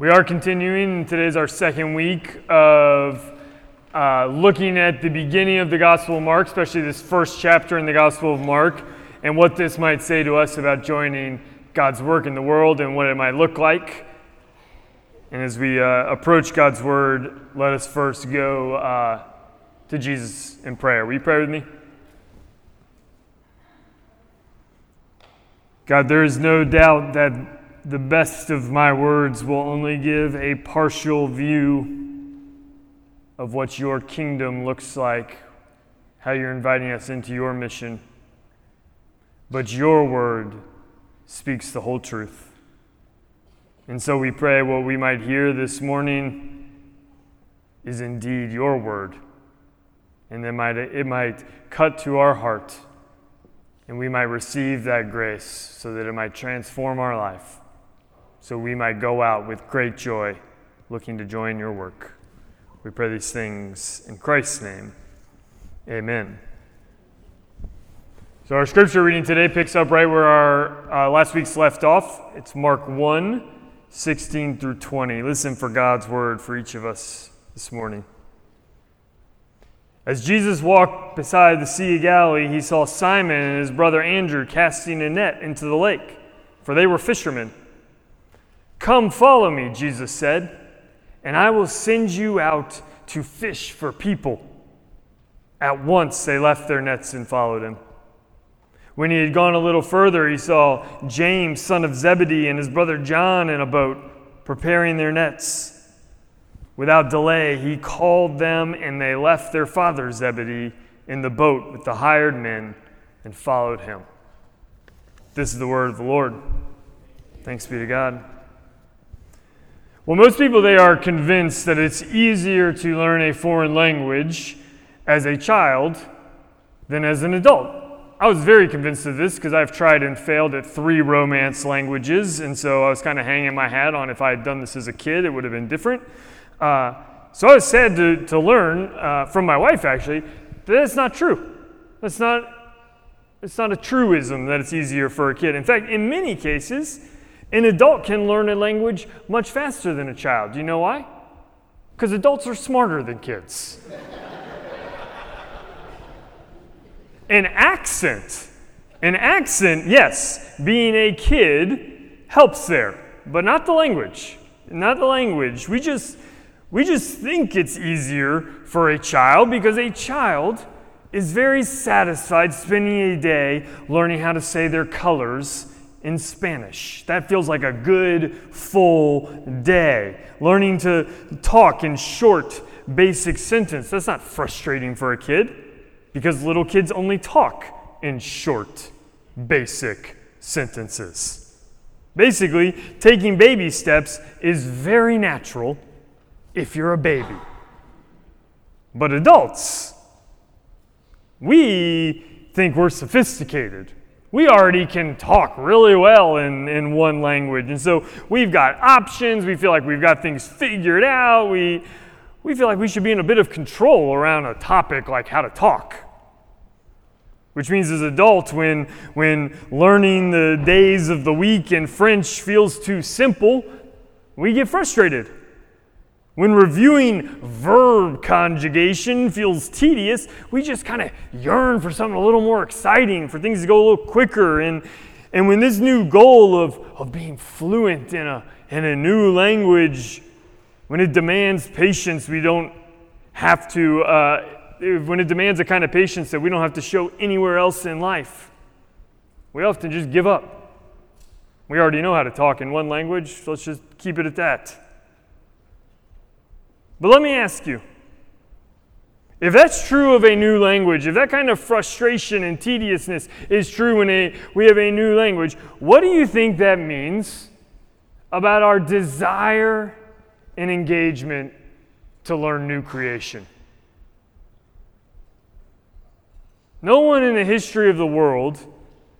We are continuing. Today is our second week of uh, looking at the beginning of the Gospel of Mark, especially this first chapter in the Gospel of Mark, and what this might say to us about joining God's work in the world and what it might look like. And as we uh, approach God's Word, let us first go uh, to Jesus in prayer. Will you pray with me? God, there is no doubt that the best of my words will only give a partial view of what your kingdom looks like, how you're inviting us into your mission. But your word speaks the whole truth. And so we pray what we might hear this morning is indeed your word. And it might, it might cut to our heart, and we might receive that grace so that it might transform our life so we might go out with great joy looking to join your work. We pray these things in Christ's name. Amen. So, our scripture reading today picks up right where our uh, last week's left off. It's Mark 1 16 through 20. Listen for God's word for each of us this morning. As Jesus walked beside the Sea of Galilee, he saw Simon and his brother Andrew casting a net into the lake, for they were fishermen. Come follow me, Jesus said, and I will send you out to fish for people. At once they left their nets and followed him. When he had gone a little further, he saw James, son of Zebedee, and his brother John in a boat, preparing their nets. Without delay, he called them, and they left their father Zebedee in the boat with the hired men and followed him. This is the word of the Lord. Thanks be to God. Well, most people, they are convinced that it's easier to learn a foreign language as a child than as an adult. I was very convinced of this because I've tried and failed at three Romance languages, and so I was kind of hanging my hat on if I had done this as a kid, it would have been different. Uh, so I was sad to, to learn uh, from my wife, actually, that it's not true. That's not, it's not a truism that it's easier for a kid. In fact, in many cases, an adult can learn a language much faster than a child. Do you know why? Because adults are smarter than kids. an accent, an accent, yes, being a kid helps there, but not the language. Not the language. We just we just think it's easier for a child because a child is very satisfied spending a day learning how to say their colors in Spanish. That feels like a good, full day. Learning to talk in short, basic sentence. That's not frustrating for a kid because little kids only talk in short, basic sentences. Basically, taking baby steps is very natural if you're a baby. But adults, we think we're sophisticated we already can talk really well in, in one language. And so we've got options. We feel like we've got things figured out. We, we feel like we should be in a bit of control around a topic like how to talk. Which means, as adults, when, when learning the days of the week in French feels too simple, we get frustrated. When reviewing verb conjugation feels tedious, we just kind of yearn for something a little more exciting, for things to go a little quicker. And, and when this new goal of, of being fluent in a, in a new language, when it demands patience, we don't have to, uh, when it demands a kind of patience that we don't have to show anywhere else in life, we often just give up. We already know how to talk in one language, so let's just keep it at that. But let me ask you if that's true of a new language, if that kind of frustration and tediousness is true when a, we have a new language, what do you think that means about our desire and engagement to learn new creation? No one in the history of the world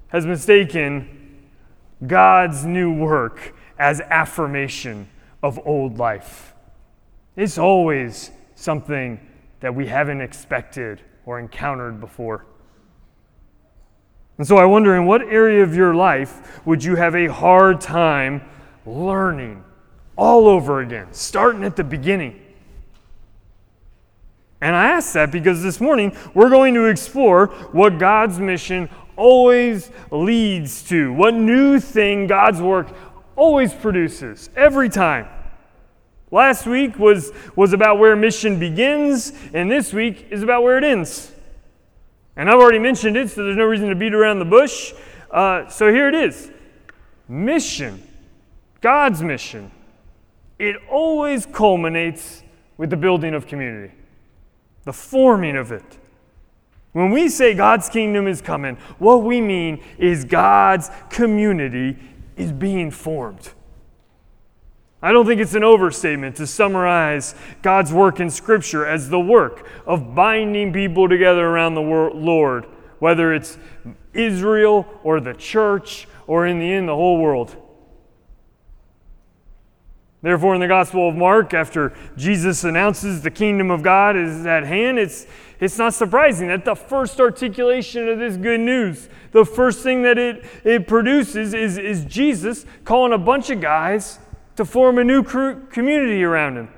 has mistaken God's new work as affirmation of old life. It's always something that we haven't expected or encountered before. And so I wonder in what area of your life would you have a hard time learning all over again, starting at the beginning. And I ask that because this morning we're going to explore what God's mission always leads to, what new thing God's work always produces, every time. Last week was, was about where mission begins, and this week is about where it ends. And I've already mentioned it, so there's no reason to beat around the bush. Uh, so here it is mission, God's mission, it always culminates with the building of community, the forming of it. When we say God's kingdom is coming, what we mean is God's community is being formed. I don't think it's an overstatement to summarize God's work in Scripture as the work of binding people together around the Lord, whether it's Israel or the church or in the end, the whole world. Therefore, in the Gospel of Mark, after Jesus announces the kingdom of God is at hand, it's, it's not surprising that the first articulation of this good news, the first thing that it, it produces is, is Jesus calling a bunch of guys to form a new community around him.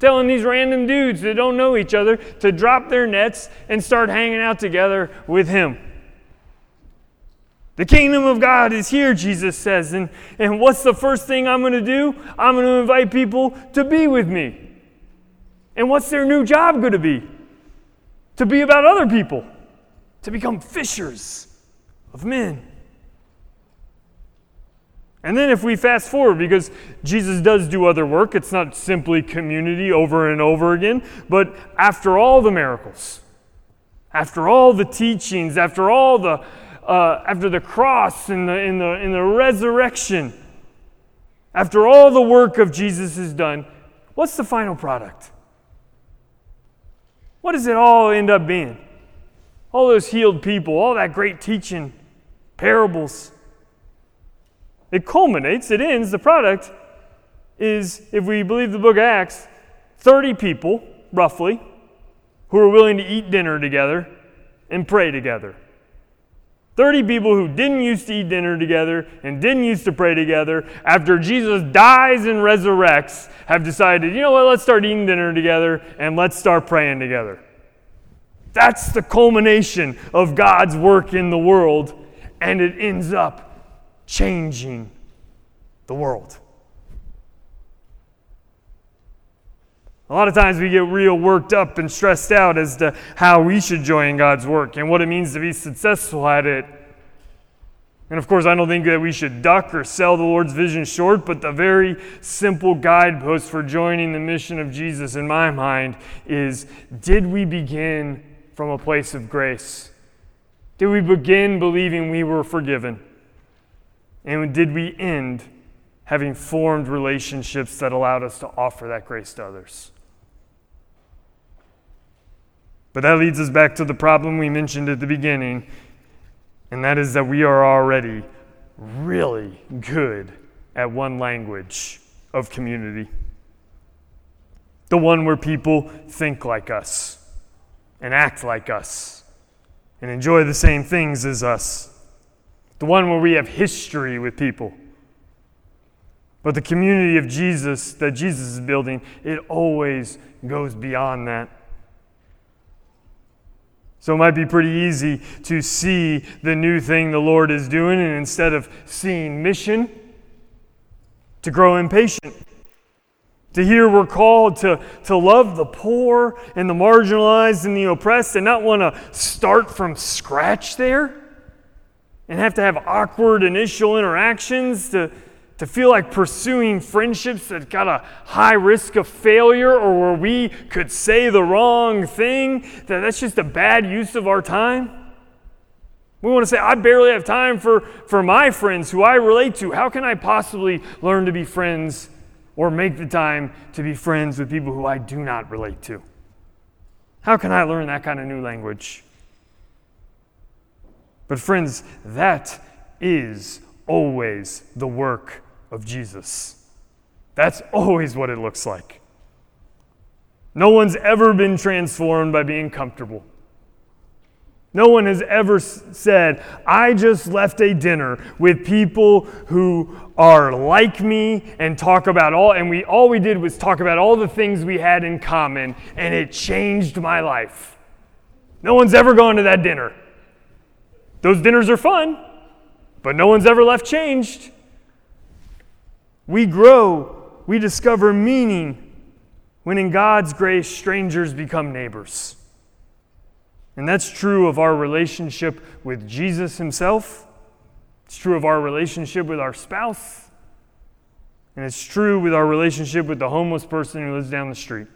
Telling these random dudes that don't know each other to drop their nets and start hanging out together with him. The kingdom of God is here, Jesus says. And, and what's the first thing I'm going to do? I'm going to invite people to be with me. And what's their new job going to be? To be about other people, to become fishers of men. And then, if we fast forward, because Jesus does do other work, it's not simply community over and over again, but after all the miracles, after all the teachings, after all the uh, after the cross and the, in the, in the resurrection, after all the work of Jesus is done, what's the final product? What does it all end up being? All those healed people, all that great teaching, parables. It culminates, it ends, the product is, if we believe the book of Acts, 30 people, roughly, who are willing to eat dinner together and pray together. 30 people who didn't used to eat dinner together and didn't used to pray together, after Jesus dies and resurrects, have decided, you know what, let's start eating dinner together and let's start praying together. That's the culmination of God's work in the world, and it ends up changing the world. A lot of times we get real worked up and stressed out as to how we should join God's work and what it means to be successful at it. And of course, I don't think that we should duck or sell the Lord's vision short, but the very simple guidepost for joining the mission of Jesus in my mind is did we begin from a place of grace? Did we begin believing we were forgiven? And did we end having formed relationships that allowed us to offer that grace to others? But that leads us back to the problem we mentioned at the beginning, and that is that we are already really good at one language of community the one where people think like us and act like us and enjoy the same things as us, the one where we have history with people. But the community of Jesus that Jesus is building, it always goes beyond that. So it might be pretty easy to see the new thing the Lord is doing, and instead of seeing mission, to grow impatient. To hear we're called to, to love the poor and the marginalized and the oppressed and not want to start from scratch there and have to have awkward initial interactions to to feel like pursuing friendships that got a high risk of failure or where we could say the wrong thing, that that's just a bad use of our time. We want to say, I barely have time for, for my friends who I relate to. How can I possibly learn to be friends or make the time to be friends with people who I do not relate to? How can I learn that kind of new language? But, friends, that is always the work of Jesus. That's always what it looks like. No one's ever been transformed by being comfortable. No one has ever said, I just left a dinner with people who are like me and talk about all, and we all we did was talk about all the things we had in common, and it changed my life. No one's ever gone to that dinner. Those dinners are fun, but no one's ever left changed. We grow, we discover meaning when in God's grace strangers become neighbors. And that's true of our relationship with Jesus Himself. It's true of our relationship with our spouse. And it's true with our relationship with the homeless person who lives down the street.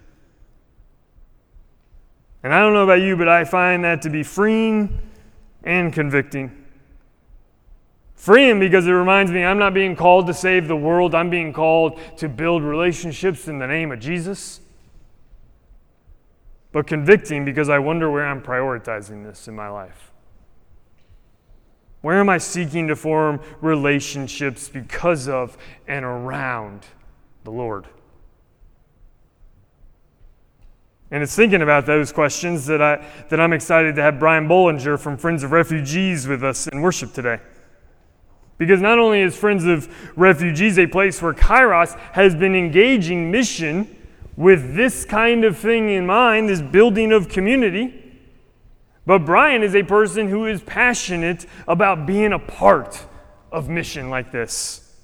And I don't know about you, but I find that to be freeing and convicting. Freeing because it reminds me I'm not being called to save the world, I'm being called to build relationships in the name of Jesus but convicting because I wonder where I'm prioritizing this in my life. Where am I seeking to form relationships because of and around the Lord? And it's thinking about those questions that, I, that I'm excited to have Brian Bollinger from Friends of Refugees with us in worship today. Because not only is Friends of Refugees a place where Kairos has been engaging mission with this kind of thing in mind, this building of community. But Brian is a person who is passionate about being a part of mission like this.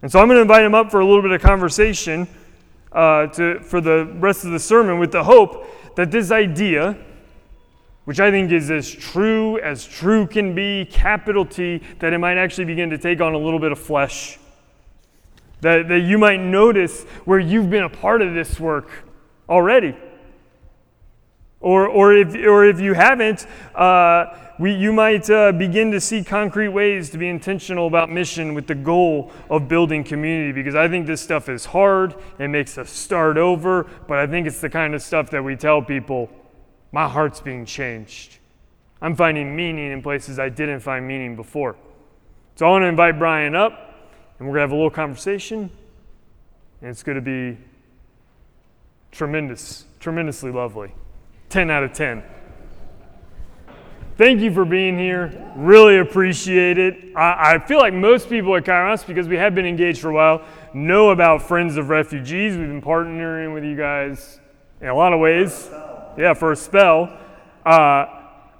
And so I'm going to invite him up for a little bit of conversation uh, to, for the rest of the sermon with the hope that this idea, which I think is as true as true can be, capital T, that it might actually begin to take on a little bit of flesh that, that you might notice where you've been a part of this work already. Or, or, if, or if you haven't, uh, we, you might uh, begin to see concrete ways to be intentional about mission with the goal of building community because I think this stuff is hard. It makes us start over, but I think it's the kind of stuff that we tell people my heart's being changed. I'm finding meaning in places I didn't find meaning before. So I want to invite Brian up and we're going to have a little conversation, and it's going to be tremendous, tremendously lovely. 10 out of 10. Thank you for being here. Really appreciate it. I, I, feel like most people at Kairos, because we have been engaged for a while, know about Friends of Refugees. We've been partnering with you guys in a lot of ways. Yeah, for a spell. Uh,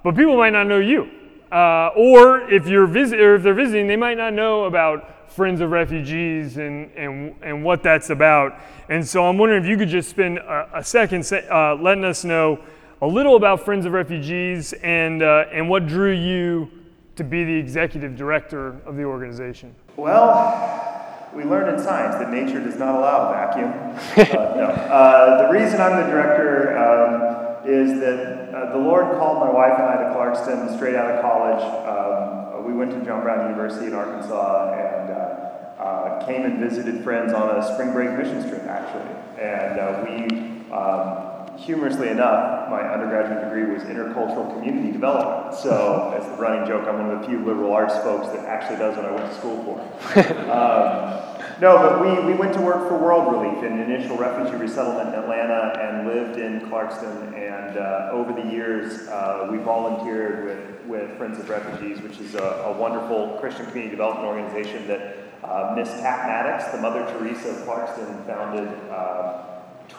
but people might not know you. Uh, or if you're visit, or if they're visiting, they might not know about Friends of Refugees and, and, and what that's about. And so I'm wondering if you could just spend a, a second uh, letting us know a little about Friends of Refugees and, uh, and what drew you to be the executive director of the organization. Well, we learned in science that nature does not allow a vacuum. uh, no. Uh, the reason I'm the director um, is that uh, the Lord called my wife and I to Clarkston straight out of college. Um, we went to John Brown University in Arkansas and uh, came and visited friends on a spring break mission trip, actually. And uh, we, um, humorously enough, my undergraduate degree was intercultural community development. So, as the running joke, I'm one of the few liberal arts folks that actually does what I went to school for. um, no, but we, we went to work for World Relief, an initial refugee resettlement in Atlanta, and lived in Clarkston. And uh, over the years, uh, we volunteered with, with Friends of Refugees, which is a, a wonderful Christian community development organization that uh, Miss Pat Maddox, the Mother Teresa of Clarkston, founded uh,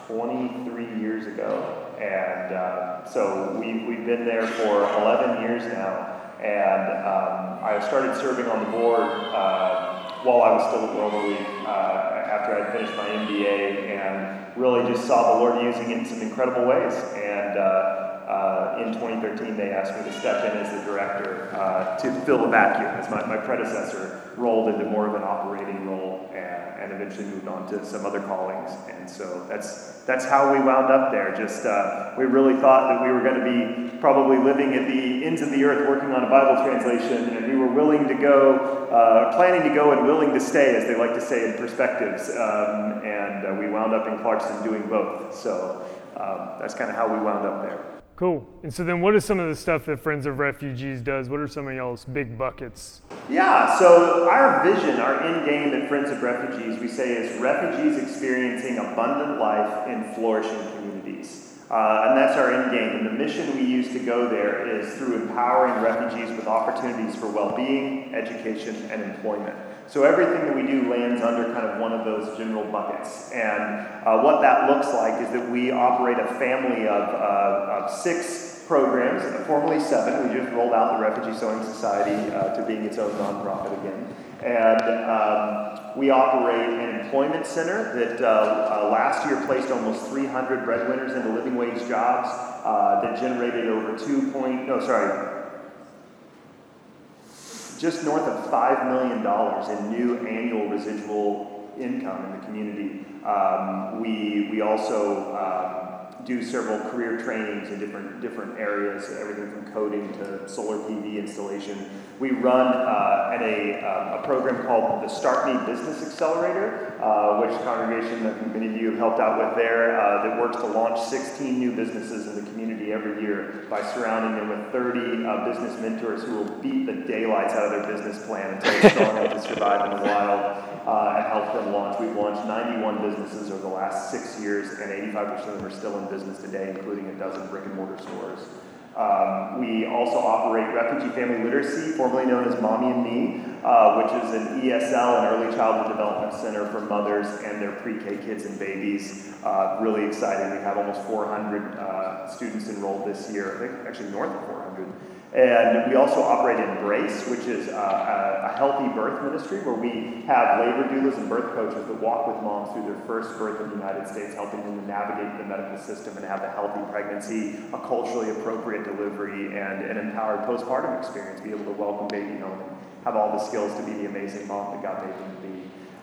23 years ago. And uh, so we, we've been there for 11 years now. And um, I started serving on the board uh, while I was still at World Relief uh, after I'd finished my MBA and really just saw the Lord using it in some incredible ways. And uh, uh, in 2013, they asked me to step in as the director uh, to fill the vacuum, as my, my predecessor rolled into more of an operating role and, and eventually moved on to some other callings. And so that's that's how we wound up there. Just uh, we really thought that we were going to be probably living at the ends of the earth working on a Bible translation, and we were willing to go, uh, planning to go, and willing to stay, as they like to say in perspectives. Um, and uh, we wound up in Clarkston doing both. So um, that's kind of how we wound up there. Cool. And so then what is some of the stuff that Friends of Refugees does? What are some of y'all's big buckets? Yeah, so our vision, our end game at Friends of Refugees, we say is refugees experiencing abundant life in flourishing communities. Uh, and that's our end game. And the mission we use to go there is through empowering refugees with opportunities for well being, education, and employment. So everything that we do lands under kind of one of those general buckets. And uh, what that looks like is that we operate a family of, uh, of six programs, formerly seven. We just rolled out the Refugee Sewing Society uh, to being its own nonprofit again. And um, we operate an employment center that uh, uh, last year placed almost 300 breadwinners into living wage jobs uh, that generated over two point, no, sorry, just north of $5 million in new annual residual income in the community. Um, we, we also um, do several career trainings in different different areas, everything from coding to solar PV installation. We run uh, at a, uh, a program called the Start Me Business Accelerator, uh, which congregation that many of you have helped out with there, uh, that works to launch 16 new businesses in the community every year by surrounding them with 30 uh, business mentors who will beat the daylights out of their business plan until they're strong enough to survive in the wild uh, and help them launch. We've launched 91 businesses over the last six years, and 85% of them are still in business today, including a dozen brick and mortar stores. Um, we also operate Refugee Family Literacy, formerly known as Mommy and Me, uh, which is an ESL, an early childhood development center for mothers and their pre K kids and babies. Uh, really excited. We have almost 400 uh, students enrolled this year, I think actually north of 400. And we also operate Embrace, which is a, a, healthy birth ministry where we have labor doulas and birth coaches that walk with moms through their first birth in the United States, helping them to navigate the medical system and have a healthy pregnancy, a culturally appropriate delivery, and an empowered postpartum experience, be able to welcome baby home and have all the skills to be the amazing mom that God made them to be.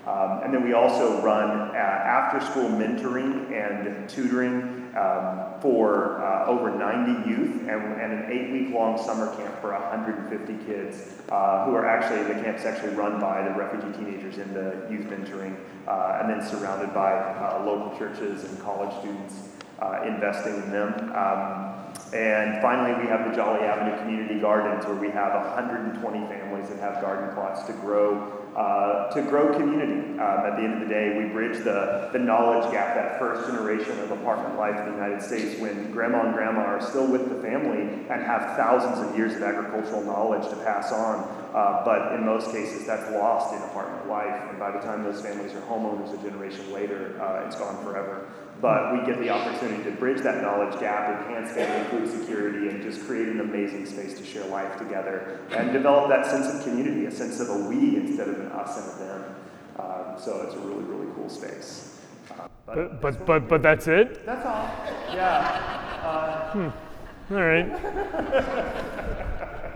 Um, and then we also run uh, after school mentoring and tutoring um, for uh, over 90 youth and, and an eight week long summer camp for 150 kids uh, who are actually, the camp's actually run by the refugee teenagers in the youth mentoring uh, and then surrounded by uh, local churches and college students uh, investing in them. Um, and finally, we have the Jolly Avenue Community Gardens, where we have 120 families that have garden plots to grow uh, to grow community. Um, at the end of the day, we bridge the, the knowledge gap, that first generation of apartment life in the United States when grandma and grandma are still with the family and have thousands of years of agricultural knowledge to pass on. Uh, but in most cases, that's lost in apartment life. And by the time those families are homeowners a generation later, uh, it's gone forever. But we get the opportunity to bridge that knowledge gap, enhance family food security, and just create an amazing space to share life together and develop that sense of community, a sense of a we instead of us and them. Um, so it's a really, really cool space. Uh, but, but, but, but, that's it? That's all. Yeah. Uh, hmm. All right.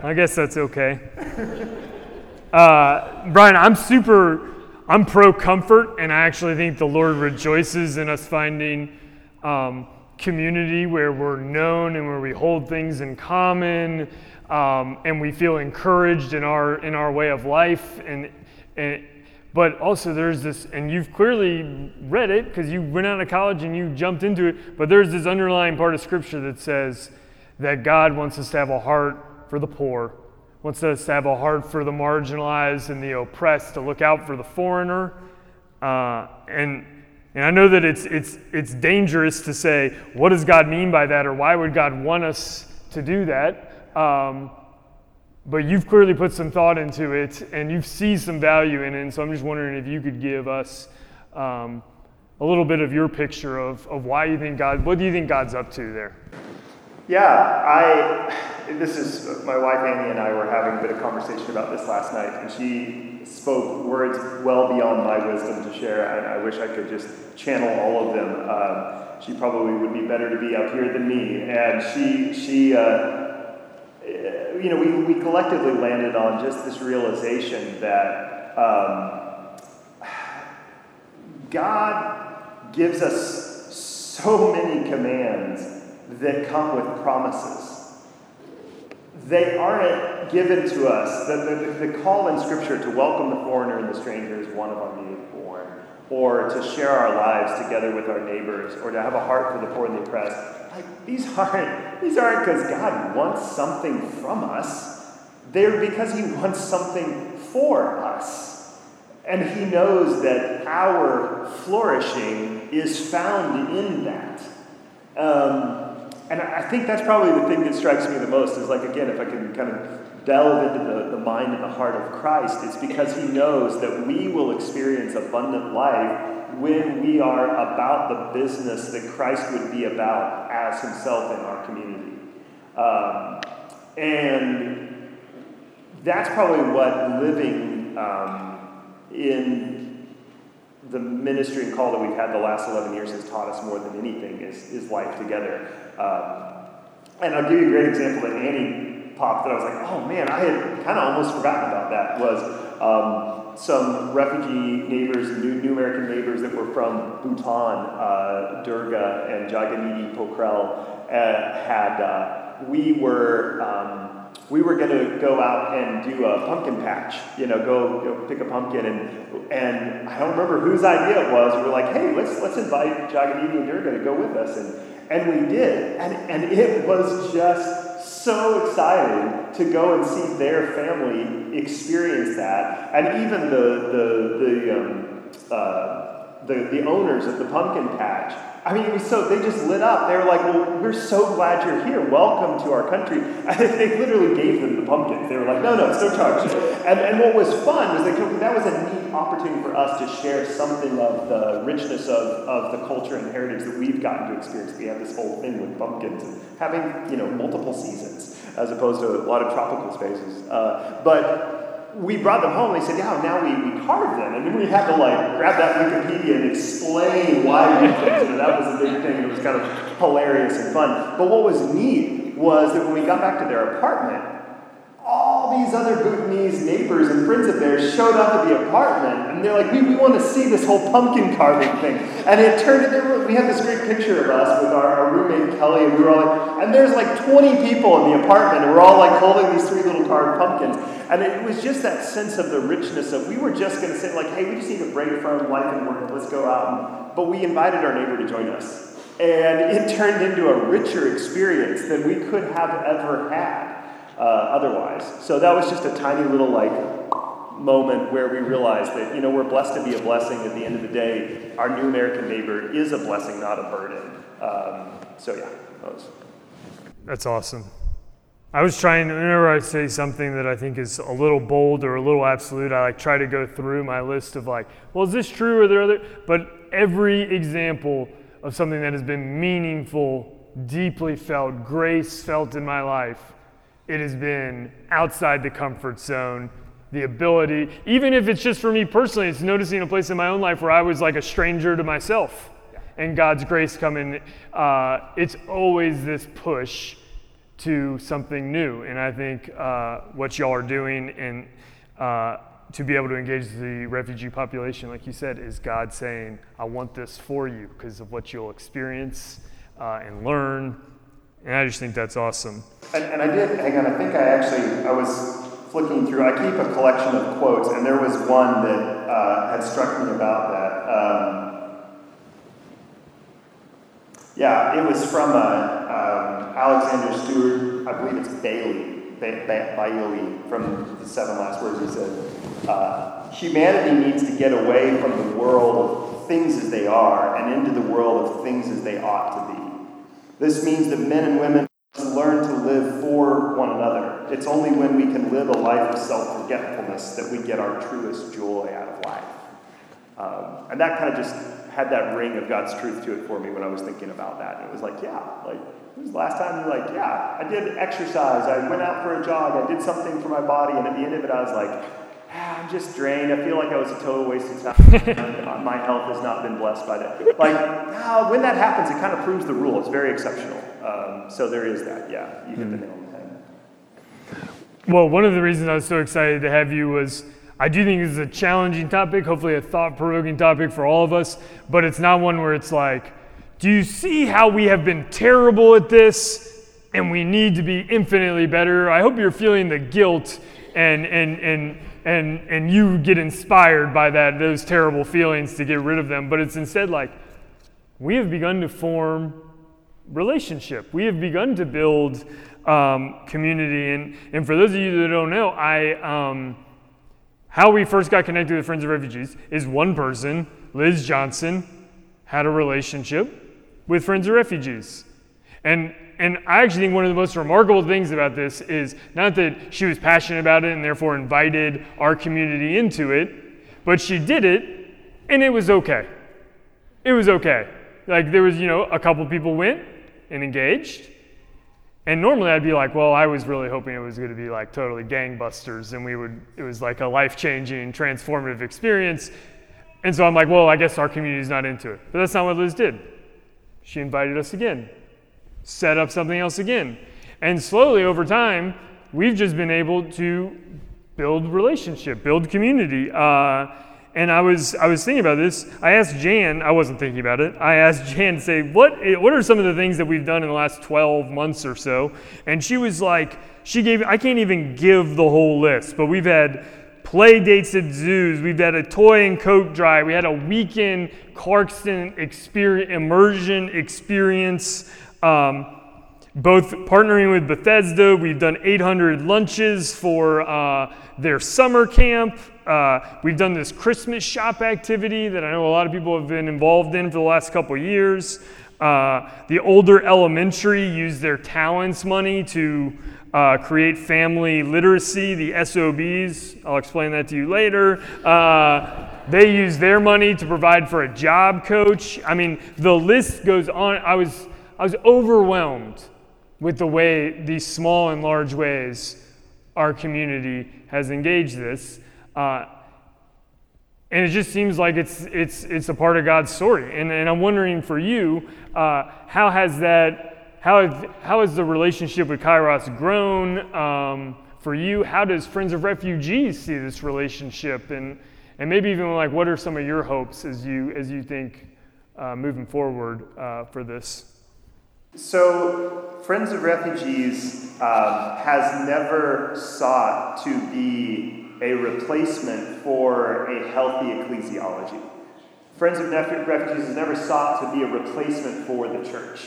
I guess that's okay. Uh, Brian, I'm super I'm pro comfort, and I actually think the Lord rejoices in us finding um, community where we're known and where we hold things in common, um, and we feel encouraged in our in our way of life. And, and but also there's this, and you've clearly read it because you went out of college and you jumped into it. But there's this underlying part of Scripture that says that God wants us to have a heart for the poor wants us to have a heart for the marginalized and the oppressed, to look out for the foreigner. Uh, and, and I know that it's, it's, it's dangerous to say, what does God mean by that, or why would God want us to do that? Um, but you've clearly put some thought into it, and you've seen some value in it. And so I'm just wondering if you could give us um, a little bit of your picture of, of why you think God, what do you think God's up to there? Yeah, I. This is my wife Annie and I were having a bit of conversation about this last night, and she spoke words well beyond my wisdom to share. And I wish I could just channel all of them. Um, she probably would be better to be up here than me. And she, she, uh, you know, we, we collectively landed on just this realization that um, God gives us so many commands that come with promises. They aren't given to us. The, the, the call in Scripture to welcome the foreigner and the stranger is one of our native born, or to share our lives together with our neighbors, or to have a heart for the poor and the oppressed. Like these aren't these aren't because God wants something from us. They're because He wants something for us. And He knows that our flourishing is found in that. Um, and I think that's probably the thing that strikes me the most is like, again, if I can kind of delve into the, the mind and the heart of Christ, it's because he knows that we will experience abundant life when we are about the business that Christ would be about as himself in our community. Um, and that's probably what living um, in the ministry and call that we've had the last 11 years has taught us more than anything is, is life together. Um, and I'll give you a great example that Annie popped that I was like, oh man, I had kind of almost forgotten about that was um, some refugee neighbors, new, new American neighbors that were from Bhutan, uh, Durga and Jaganidi Pokrel uh, had, uh, we were, um, we were going to go out and do a pumpkin patch, you know, go, go pick a pumpkin. And, and I don't remember whose idea it was. We were like, hey, let's, let's invite Jaganidi and Durga to go with us. And, and we did. And, and it was just so excited to go and see their family experience that. And even the, the, the, um, uh, the, the owners of the pumpkin patch I mean, it was so, they just lit up. They were like, well, we're so glad you're here. Welcome to our country. And they literally gave them the pumpkins. They were like, no, no, it's no charge. And, and what was fun was they, that was a opportunity for us to share something of the richness of, of the culture and heritage that we've gotten to experience. We have this whole thing with pumpkins and having, you know, multiple seasons as opposed to a lot of tropical spaces. Uh, but we brought them home. They said, "Yeah, now we, we carved them." And then we had to like grab that Wikipedia and explain why we did it. That was a big thing. It was kind of hilarious and fun. But what was neat was that when we got back to their apartment, these other Bhutanese neighbors and friends of theirs showed up at the apartment, and they're like, "We, we want to see this whole pumpkin carving thing." And it turned into we had this great picture of us with our, our roommate Kelly, and we were all like, and there's like 20 people in the apartment, and we're all like holding these three little carved pumpkins. And it was just that sense of the richness of we were just going to say like, "Hey, we just need a break from life and work. Let's go out." And, but we invited our neighbor to join us, and it turned into a richer experience than we could have ever had uh, otherwise. So that was just a tiny little like moment where we realized that you know we're blessed to be a blessing. At the end of the day, our new American neighbor is a blessing, not a burden. Um, so yeah, that was. That's awesome. I was trying, whenever I say something that I think is a little bold or a little absolute, I like try to go through my list of like, well, is this true or there other? But every example of something that has been meaningful, deeply felt, grace felt in my life it has been outside the comfort zone. The ability, even if it's just for me personally, it's noticing a place in my own life where I was like a stranger to myself and God's grace coming. Uh, it's always this push to something new. And I think uh, what y'all are doing and uh, to be able to engage the refugee population, like you said, is God saying, I want this for you because of what you'll experience uh, and learn and I just think that's awesome. And, and I did, hang on, I think I actually, I was flicking through, I keep a collection of quotes, and there was one that uh, had struck me about that. Um, yeah, it was from uh, um, Alexander Stewart, I believe it's Bailey, Bailey, from the seven last words he said. Uh, humanity needs to get away from the world of things as they are and into the world of things as they ought to be. This means that men and women must learn to live for one another. It's only when we can live a life of self forgetfulness that we get our truest joy out of life. Um, and that kind of just had that ring of God's truth to it for me when I was thinking about that. It was like, yeah, like, it was the last time you're like, yeah, I did exercise, I went out for a jog, I did something for my body, and at the end of it, I was like, ah, I'm just drained. I feel like I was a total waste of time. My health has not been blessed by that. Like, no, when that happens, it kind of proves the rule. It's very exceptional. Um, so there is that. Yeah, you hit mm-hmm. the nail on the head. Well, one of the reasons I was so excited to have you was I do think this is a challenging topic, hopefully a thought provoking topic for all of us, but it's not one where it's like, do you see how we have been terrible at this and we need to be infinitely better? I hope you're feeling the guilt and, and, and and and you get inspired by that those terrible feelings to get rid of them. But it's instead like we have begun to form relationship. We have begun to build um, community. And and for those of you that don't know i um, how we first got connected with friends of refugees is one person liz johnson had a relationship with friends of refugees. And, and I actually think one of the most remarkable things about this is not that she was passionate about it and therefore invited our community into it, but she did it and it was okay. It was okay. Like there was, you know, a couple people went and engaged. And normally I'd be like, well, I was really hoping it was going to be like totally gangbusters and we would, it was like a life changing, transformative experience. And so I'm like, well, I guess our community's not into it. But that's not what Liz did. She invited us again set up something else again. And slowly over time, we've just been able to build relationship, build community. Uh, and I was I was thinking about this. I asked Jan. I wasn't thinking about it. I asked Jan to say what what are some of the things that we've done in the last 12 months or so. And she was like, she gave. I can't even give the whole list, but we've had play dates at zoos. We've had a toy and coat drive. We had a weekend Clarkston experience, immersion experience. Um, both partnering with Bethesda, we've done 800 lunches for uh, their summer camp. Uh, we've done this Christmas shop activity that I know a lot of people have been involved in for the last couple years. Uh, the older elementary used their talents money to uh, create family literacy, the SOBs. I'll explain that to you later. Uh, they use their money to provide for a job coach. I mean, the list goes on. I was I was overwhelmed with the way these small and large ways our community has engaged this. Uh, and it just seems like it's, it's, it's a part of God's story. And, and I'm wondering for you, uh, how has that, how, have, how has the relationship with Kairos grown um, for you? How does Friends of Refugees see this relationship? And, and maybe even like, what are some of your hopes as you, as you think uh, moving forward uh, for this? So, Friends of Refugees um, has never sought to be a replacement for a healthy ecclesiology. Friends of Refugees has never sought to be a replacement for the church.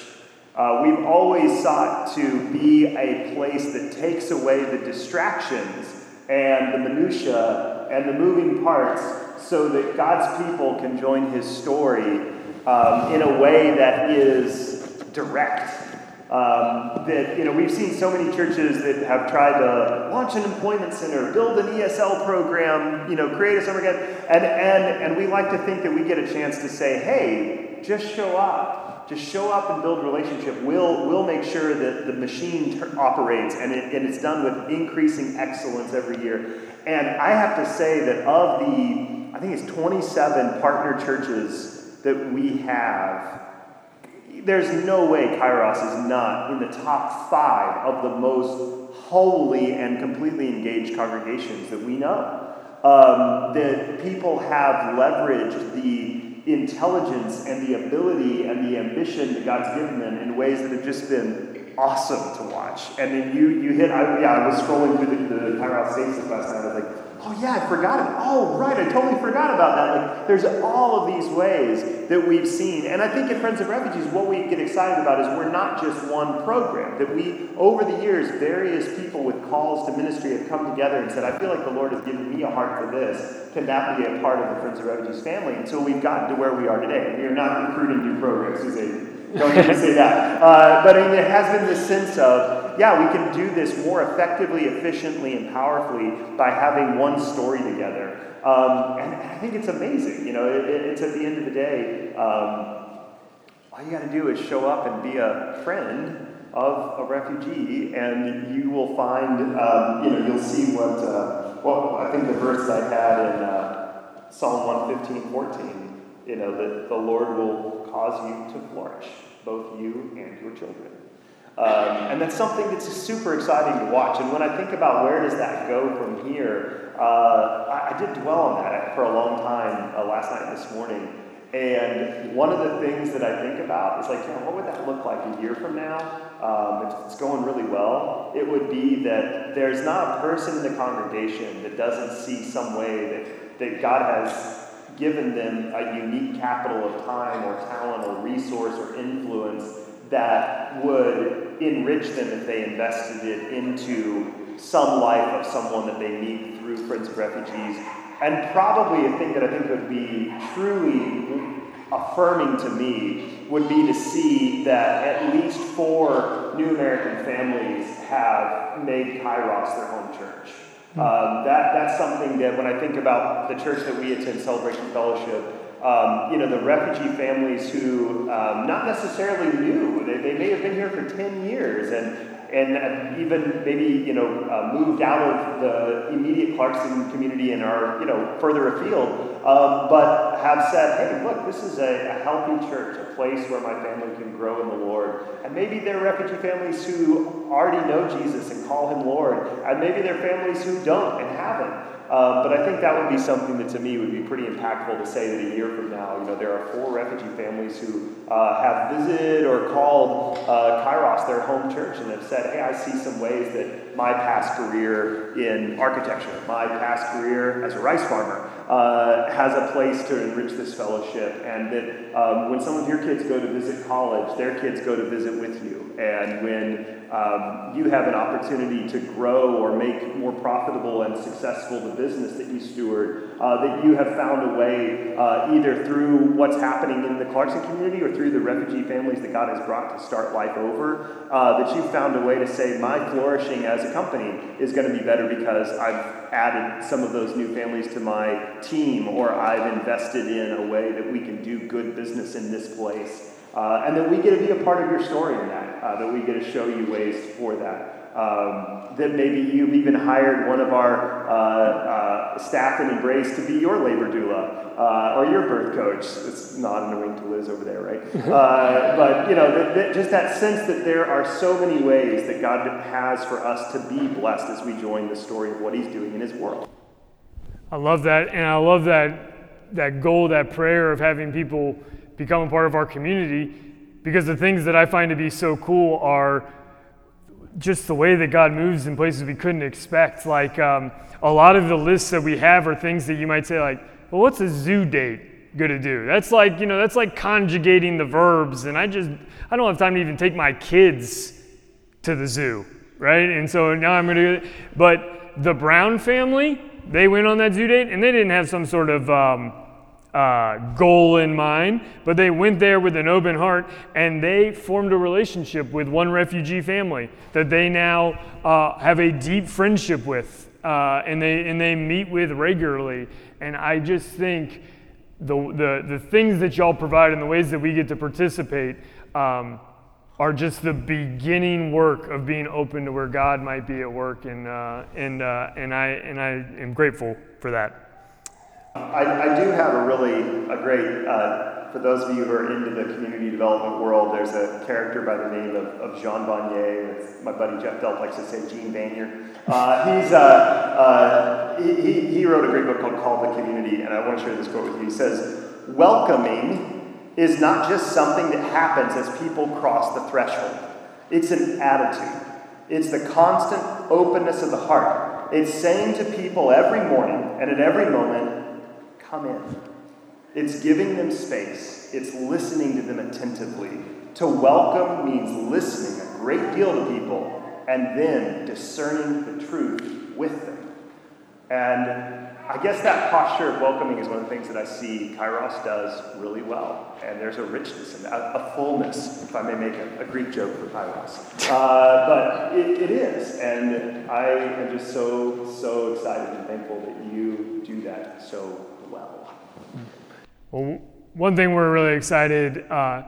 Uh, we've always sought to be a place that takes away the distractions and the minutiae and the moving parts so that God's people can join his story um, in a way that is direct. Um, that you know we've seen so many churches that have tried to launch an employment center, build an ESL program, you know, create a summer camp, and and and we like to think that we get a chance to say, hey, just show up, just show up and build relationship. We'll we'll make sure that the machine ter- operates and it, and it's done with increasing excellence every year. And I have to say that of the I think it's 27 partner churches that we have there's no way Kairos is not in the top five of the most holy and completely engaged congregations that we know. Um, that people have leveraged the intelligence and the ability and the ambition that God's given them in ways that have just been awesome to watch. And then you you hit, I, yeah, I was scrolling through the, the Kairos Stasis last night. I was like, oh yeah, I forgot about. Oh right, I totally forgot about that. Like there's all of these ways that we've seen, and I think at Friends of Refugees, what we get excited about is we're not just one program. That we over the years, various people with calls to ministry have come together and said, I feel like the Lord has given me a heart for this. Can that be a part of the Friends of Refugees family? And so we've gotten to where we are today. We are not recruiting new programs, Suzanne. Don't to say that. Uh, but I mean, there has been this sense of, yeah, we can do this more effectively, efficiently, and powerfully by having one story together. Um, and I think it's amazing. You know, it, it's at the end of the day, um, all you got to do is show up and be a friend of a refugee, and you will find, um, you know, you'll see what, uh, well, I think the verse I had in uh, Psalm 115, 14, you know, that the Lord will cause you to flourish, both you and your children. Um, and that's something that's super exciting to watch. And when I think about where does that go from here, uh, I, I, did dwell on that for a long time uh, last night and this morning. And one of the things that I think about is like, yeah, what would that look like a year from now? Um, if it's going really well, it would be that there's not a person in the congregation that doesn't see some way that, that God has given them a unique capital of time or talent or resource or influence that would enrich them if they invested it into some life of someone that they meet through Friends of Refugees. And probably a thing that I think would be truly affirming to me would be to see that at least four new American families have made Kairos their home church. Um, that, that's something that when I think about the church that we attend, Celebration Fellowship, um, you know, the refugee families who um, not necessarily knew, they, they may have been here for 10 years and and even maybe you know uh, moved out of the immediate Clarkston community and are you know further afield, um, but have said, hey, look, this is a, a, healthy church, a place where my family can grow in the Lord. And maybe they're refugee families who already know Jesus and call him Lord, and maybe they're families who don't and haven't. Um, but I think that would be something that to me would be pretty impactful to say that a year from now, you know, there are four refugee families who uh, have visited or called uh, Kairos their home church and have said, hey, I see some ways that my past career in architecture, my past career as a rice farmer, uh, has a place to enrich this fellowship, and that um, when some of your kids go to visit college, their kids go to visit with you. And when um, you have an opportunity to grow or make more profitable and successful the business that you steward, uh, that you have found a way, uh, either through what's happening in the Clarkston community or through the refugee families that God has brought to start life over, uh, that you've found a way to say, my flourishing as a company is going to be better because I've added some of those new families to my team or I've invested in a way that we can do good business in this place. Uh, and then we get to be a part of your story in that, uh, that we get to show you ways for that. Um, that maybe you've even hired one of our uh, uh staff in Embrace to be your labor doula uh, or your birth coach. It's not wink to Liz over there, right? Uh, but you know, that, that, just that sense that there are so many ways that God has for us to be blessed as we join the story of what He's doing in His world. I love that, and I love that that goal, that prayer of having people become a part of our community because the things that I find to be so cool are just the way that God moves in places we couldn't expect. Like um, a lot of the lists that we have are things that you might say, like, well, what's a zoo date going to do? That's like, you know, that's like conjugating the verbs. And I just, I don't have time to even take my kids to the zoo, right? And so now I'm going to, but the Brown family, they went on that zoo date and they didn't have some sort of, um, uh, goal in mind, but they went there with an open heart and they formed a relationship with one refugee family that they now uh, have a deep friendship with uh, and, they, and they meet with regularly. And I just think the, the, the things that y'all provide and the ways that we get to participate um, are just the beginning work of being open to where God might be at work. And, uh, and, uh, and, I, and I am grateful for that. I, I, do have a really a great, uh, for those of you who are into the community development world, there's a character by the name of, of Jean Vanier. My buddy Jeff Delp likes to say Jean Vanier. Uh, he's, uh, uh, he, he wrote a great book called Call the Community, and I want to share this quote with you. He says, Welcoming is not just something that happens as people cross the threshold, it's an attitude. It's the constant openness of the heart. It's saying to people every morning and at every moment, come in. It's giving them space, it's listening to them attentively. To welcome means listening a great deal to people and then discerning the truth with them. And I guess that posture of welcoming is one of the things that I see Kairos does really well. And there's a richness and a, fullness, if I may make a, a Greek joke for Kairos. Uh, but it, it is. And I am just so, so excited and thankful that you do that so well, one thing we're really excited uh,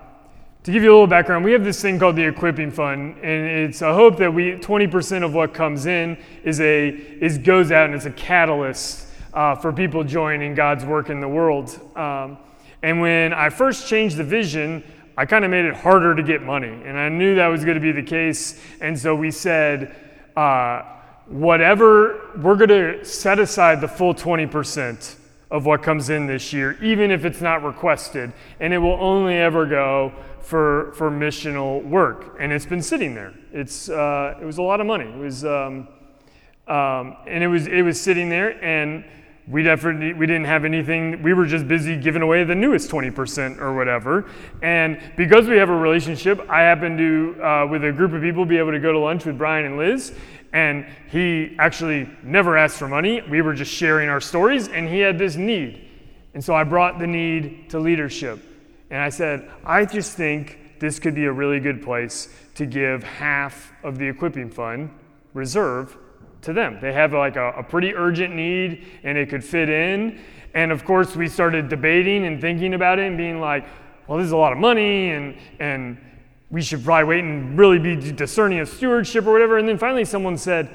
to give you a little background. We have this thing called the Equipping Fund, and it's a hope that we 20% of what comes in is a is goes out and it's a catalyst uh, for people joining God's work in the world. Um, and when I first changed the vision, I kind of made it harder to get money, and I knew that was going to be the case. And so we said, uh, whatever we're going to set aside the full 20 percent of what comes in this year, even if it's not requested. And it will only ever go for, for missional work. And it's been sitting there. It's, uh, it was a lot of money. It was, um, um, and it was, it was sitting there, and we definitely we didn't have anything. We were just busy giving away the newest 20% or whatever. And because we have a relationship, I happened to, uh, with a group of people, be able to go to lunch with Brian and Liz and he actually never asked for money. We were just sharing our stories, and he had this need. And so I brought the need to leadership. And I said, I just think this could be a really good place to give half of the equipping fund reserve to them. They have like a, a pretty urgent need and it could fit in. And of course, we started debating and thinking about it and being like, well, this is a lot of money and, and we should probably wait and really be discerning of stewardship or whatever. And then finally, someone said,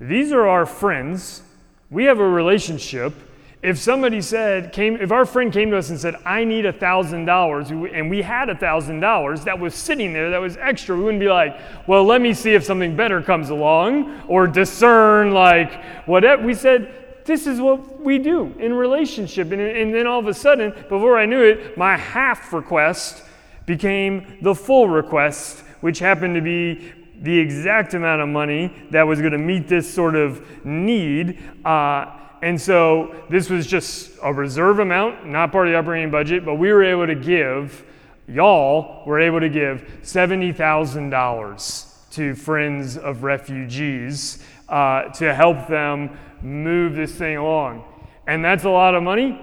These are our friends. We have a relationship. If somebody said, came, if our friend came to us and said, I need a $1,000, and we had a $1,000 that was sitting there that was extra, we wouldn't be like, well, let me see if something better comes along or discern, like, whatever. We said, this is what we do in relationship. And, and then all of a sudden, before I knew it, my half request became the full request, which happened to be the exact amount of money that was going to meet this sort of need. Uh, and so this was just a reserve amount, not part of the operating budget, but we were able to give, y'all were able to give $70,000 to Friends of Refugees uh, to help them move this thing along. And that's a lot of money.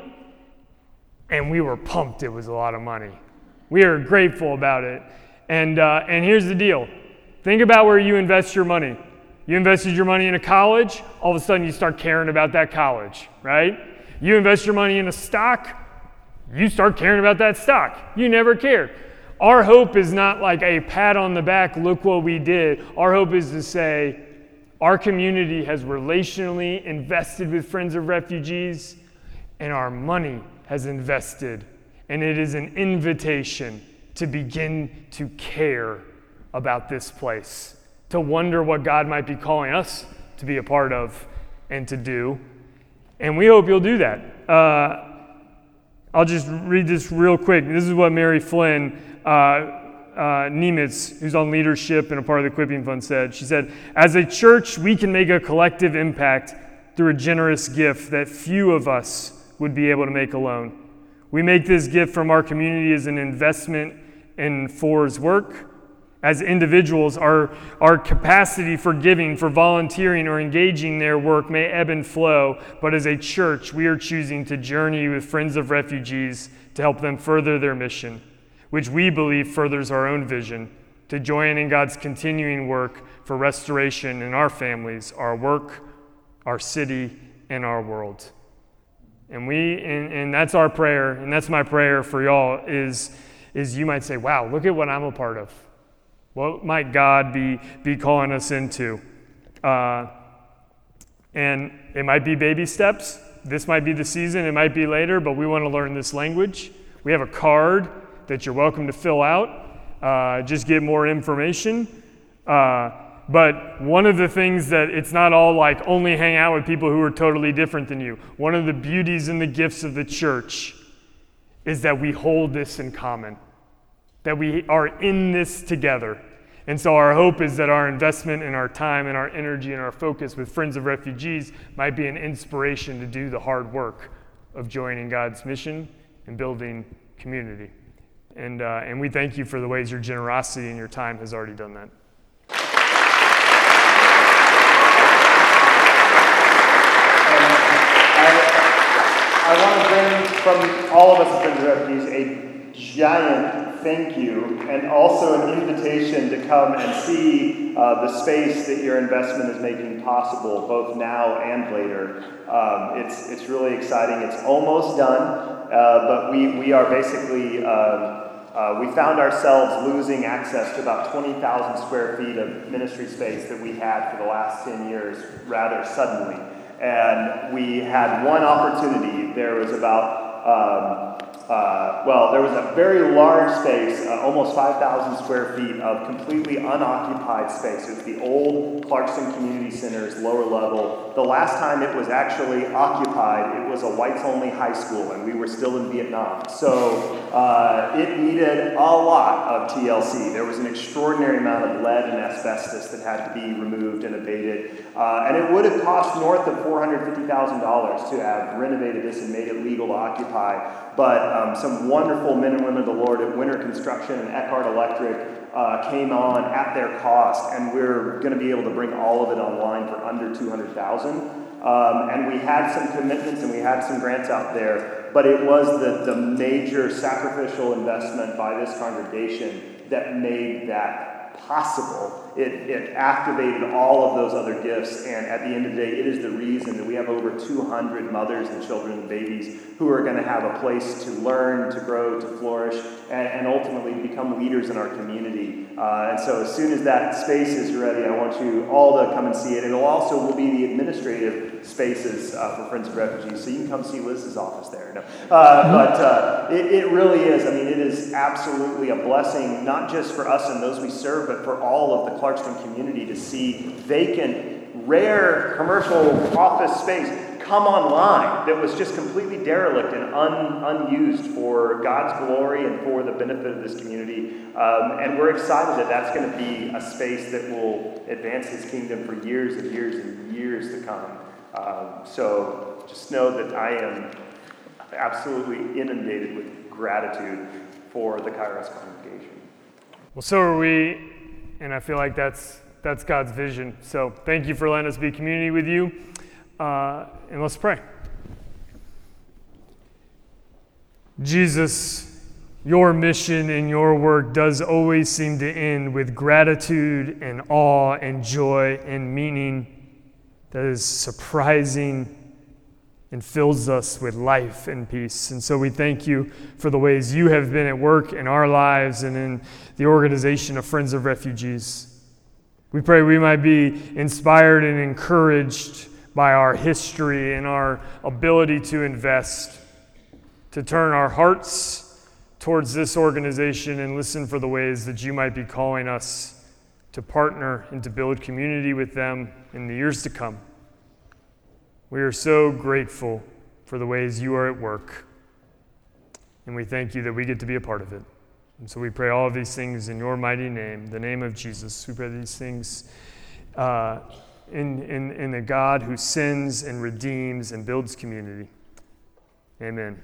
And we were pumped it was a lot of money. We are grateful about it. And, uh, and here's the deal think about where you invest your money. You invested your money in a college, all of a sudden you start caring about that college, right? You invest your money in a stock, you start caring about that stock. You never cared. Our hope is not like a pat on the back, look what we did. Our hope is to say, our community has relationally invested with Friends of Refugees, and our money has invested and it is an invitation to begin to care about this place, to wonder what God might be calling us to be a part of and to do. And we hope you'll do that. Uh, I'll just read this real quick. This is what Mary Flynn, uh, uh, who's on leadership and a part of the Equipping Fund, said. She said, As a church, we can make a collective impact through a generous gift that few of us would be able to make alone. We make this gift from our community as an investment in FOR's work. As individuals, our, our capacity for giving, for volunteering, or engaging their work may ebb and flow, but as a church, we are choosing to journey with Friends of Refugees to help them further their mission, which we believe furthers our own vision to join in God's continuing work for restoration in our families, our work, our city, and our world. And we and, and that's our prayer, and that's my prayer for y'all is, is you might say, wow, look at what I'm a part of. What might God be, be calling us into? Uh, and it might be baby steps. This might be the season, it might be later, but we want to learn this language. We have a card that you're welcome to fill out. Uh, just get more information. Uh, but one of the things that it's not all like only hang out with people who are totally different than you. One of the beauties and the gifts of the church is that we hold this in common, that we are in this together. And so our hope is that our investment and our time and our energy and our focus with Friends of Refugees might be an inspiration to do the hard work of joining God's mission and building community. And, uh, and we thank you for the ways your generosity and your time has already done that. I want to bring from all of us at Friends of Refugees a giant thank you and also an invitation to come and see uh, the space that your investment is making possible, both now and later. Um, it's, it's really exciting. It's almost done, uh, but we, we are basically. Um, uh, we found ourselves losing access to about 20,000 square feet of ministry space that we had for the last 10 years rather suddenly and we had one opportunity. There was about, um, uh, well, there was a very large space, uh, almost 5,000 square feet of completely unoccupied space. It was the old Clarkston Community Center's lower level. The last time it was actually occupied, it was a whites only high school, and we were still in Vietnam. So uh, it needed a lot of TLC. There was an extraordinary amount of lead and asbestos that had to be removed and abated. Uh, and it would have cost north of $450,000 to have renovated this and made it legal to occupy. But um, some wonderful men and women of the Lord at Winter Construction and Eckhart Electric uh, came on at their cost, and we're going to be able to bring all of it online for under 200,000. Um, and we had some commitments and we had some grants out there but it was the, the major sacrificial investment by this congregation that made that possible it, it activated all of those other gifts. And at the end of the day, it is the reason that we have over 200 mothers and children and babies who are going to have a place to learn, to grow, to flourish, and, and ultimately become leaders in our community. Uh, and so, as soon as that space is ready, I want you all to come and see it. It'll also will be the administrative spaces uh, for Friends of Refugees, so you can come see Liz's office there. No. Uh, but uh, it, it really is. I mean, it is absolutely a blessing, not just for us and those we serve, but for all of the Clarkston community to see vacant, rare commercial office space come online that was just completely derelict and un, unused for God's glory and for the benefit of this community. Um, and we're excited that that's going to be a space that will advance His kingdom for years and years and years to come. Um, so just know that I am absolutely inundated with gratitude for the Kairos congregation. Well, so are we and I feel like that's that's God's vision. So thank you for letting us be community with you, uh, and let's pray. Jesus, your mission and your work does always seem to end with gratitude and awe and joy and meaning that is surprising and fills us with life and peace. And so we thank you for the ways you have been at work in our lives and in the organization of Friends of Refugees. We pray we might be inspired and encouraged by our history and our ability to invest, to turn our hearts towards this organization and listen for the ways that you might be calling us to partner and to build community with them in the years to come. We are so grateful for the ways you are at work. And we thank you that we get to be a part of it. And so we pray all of these things in your mighty name, the name of Jesus. We pray these things uh, in, in, in a God who sends and redeems and builds community. Amen.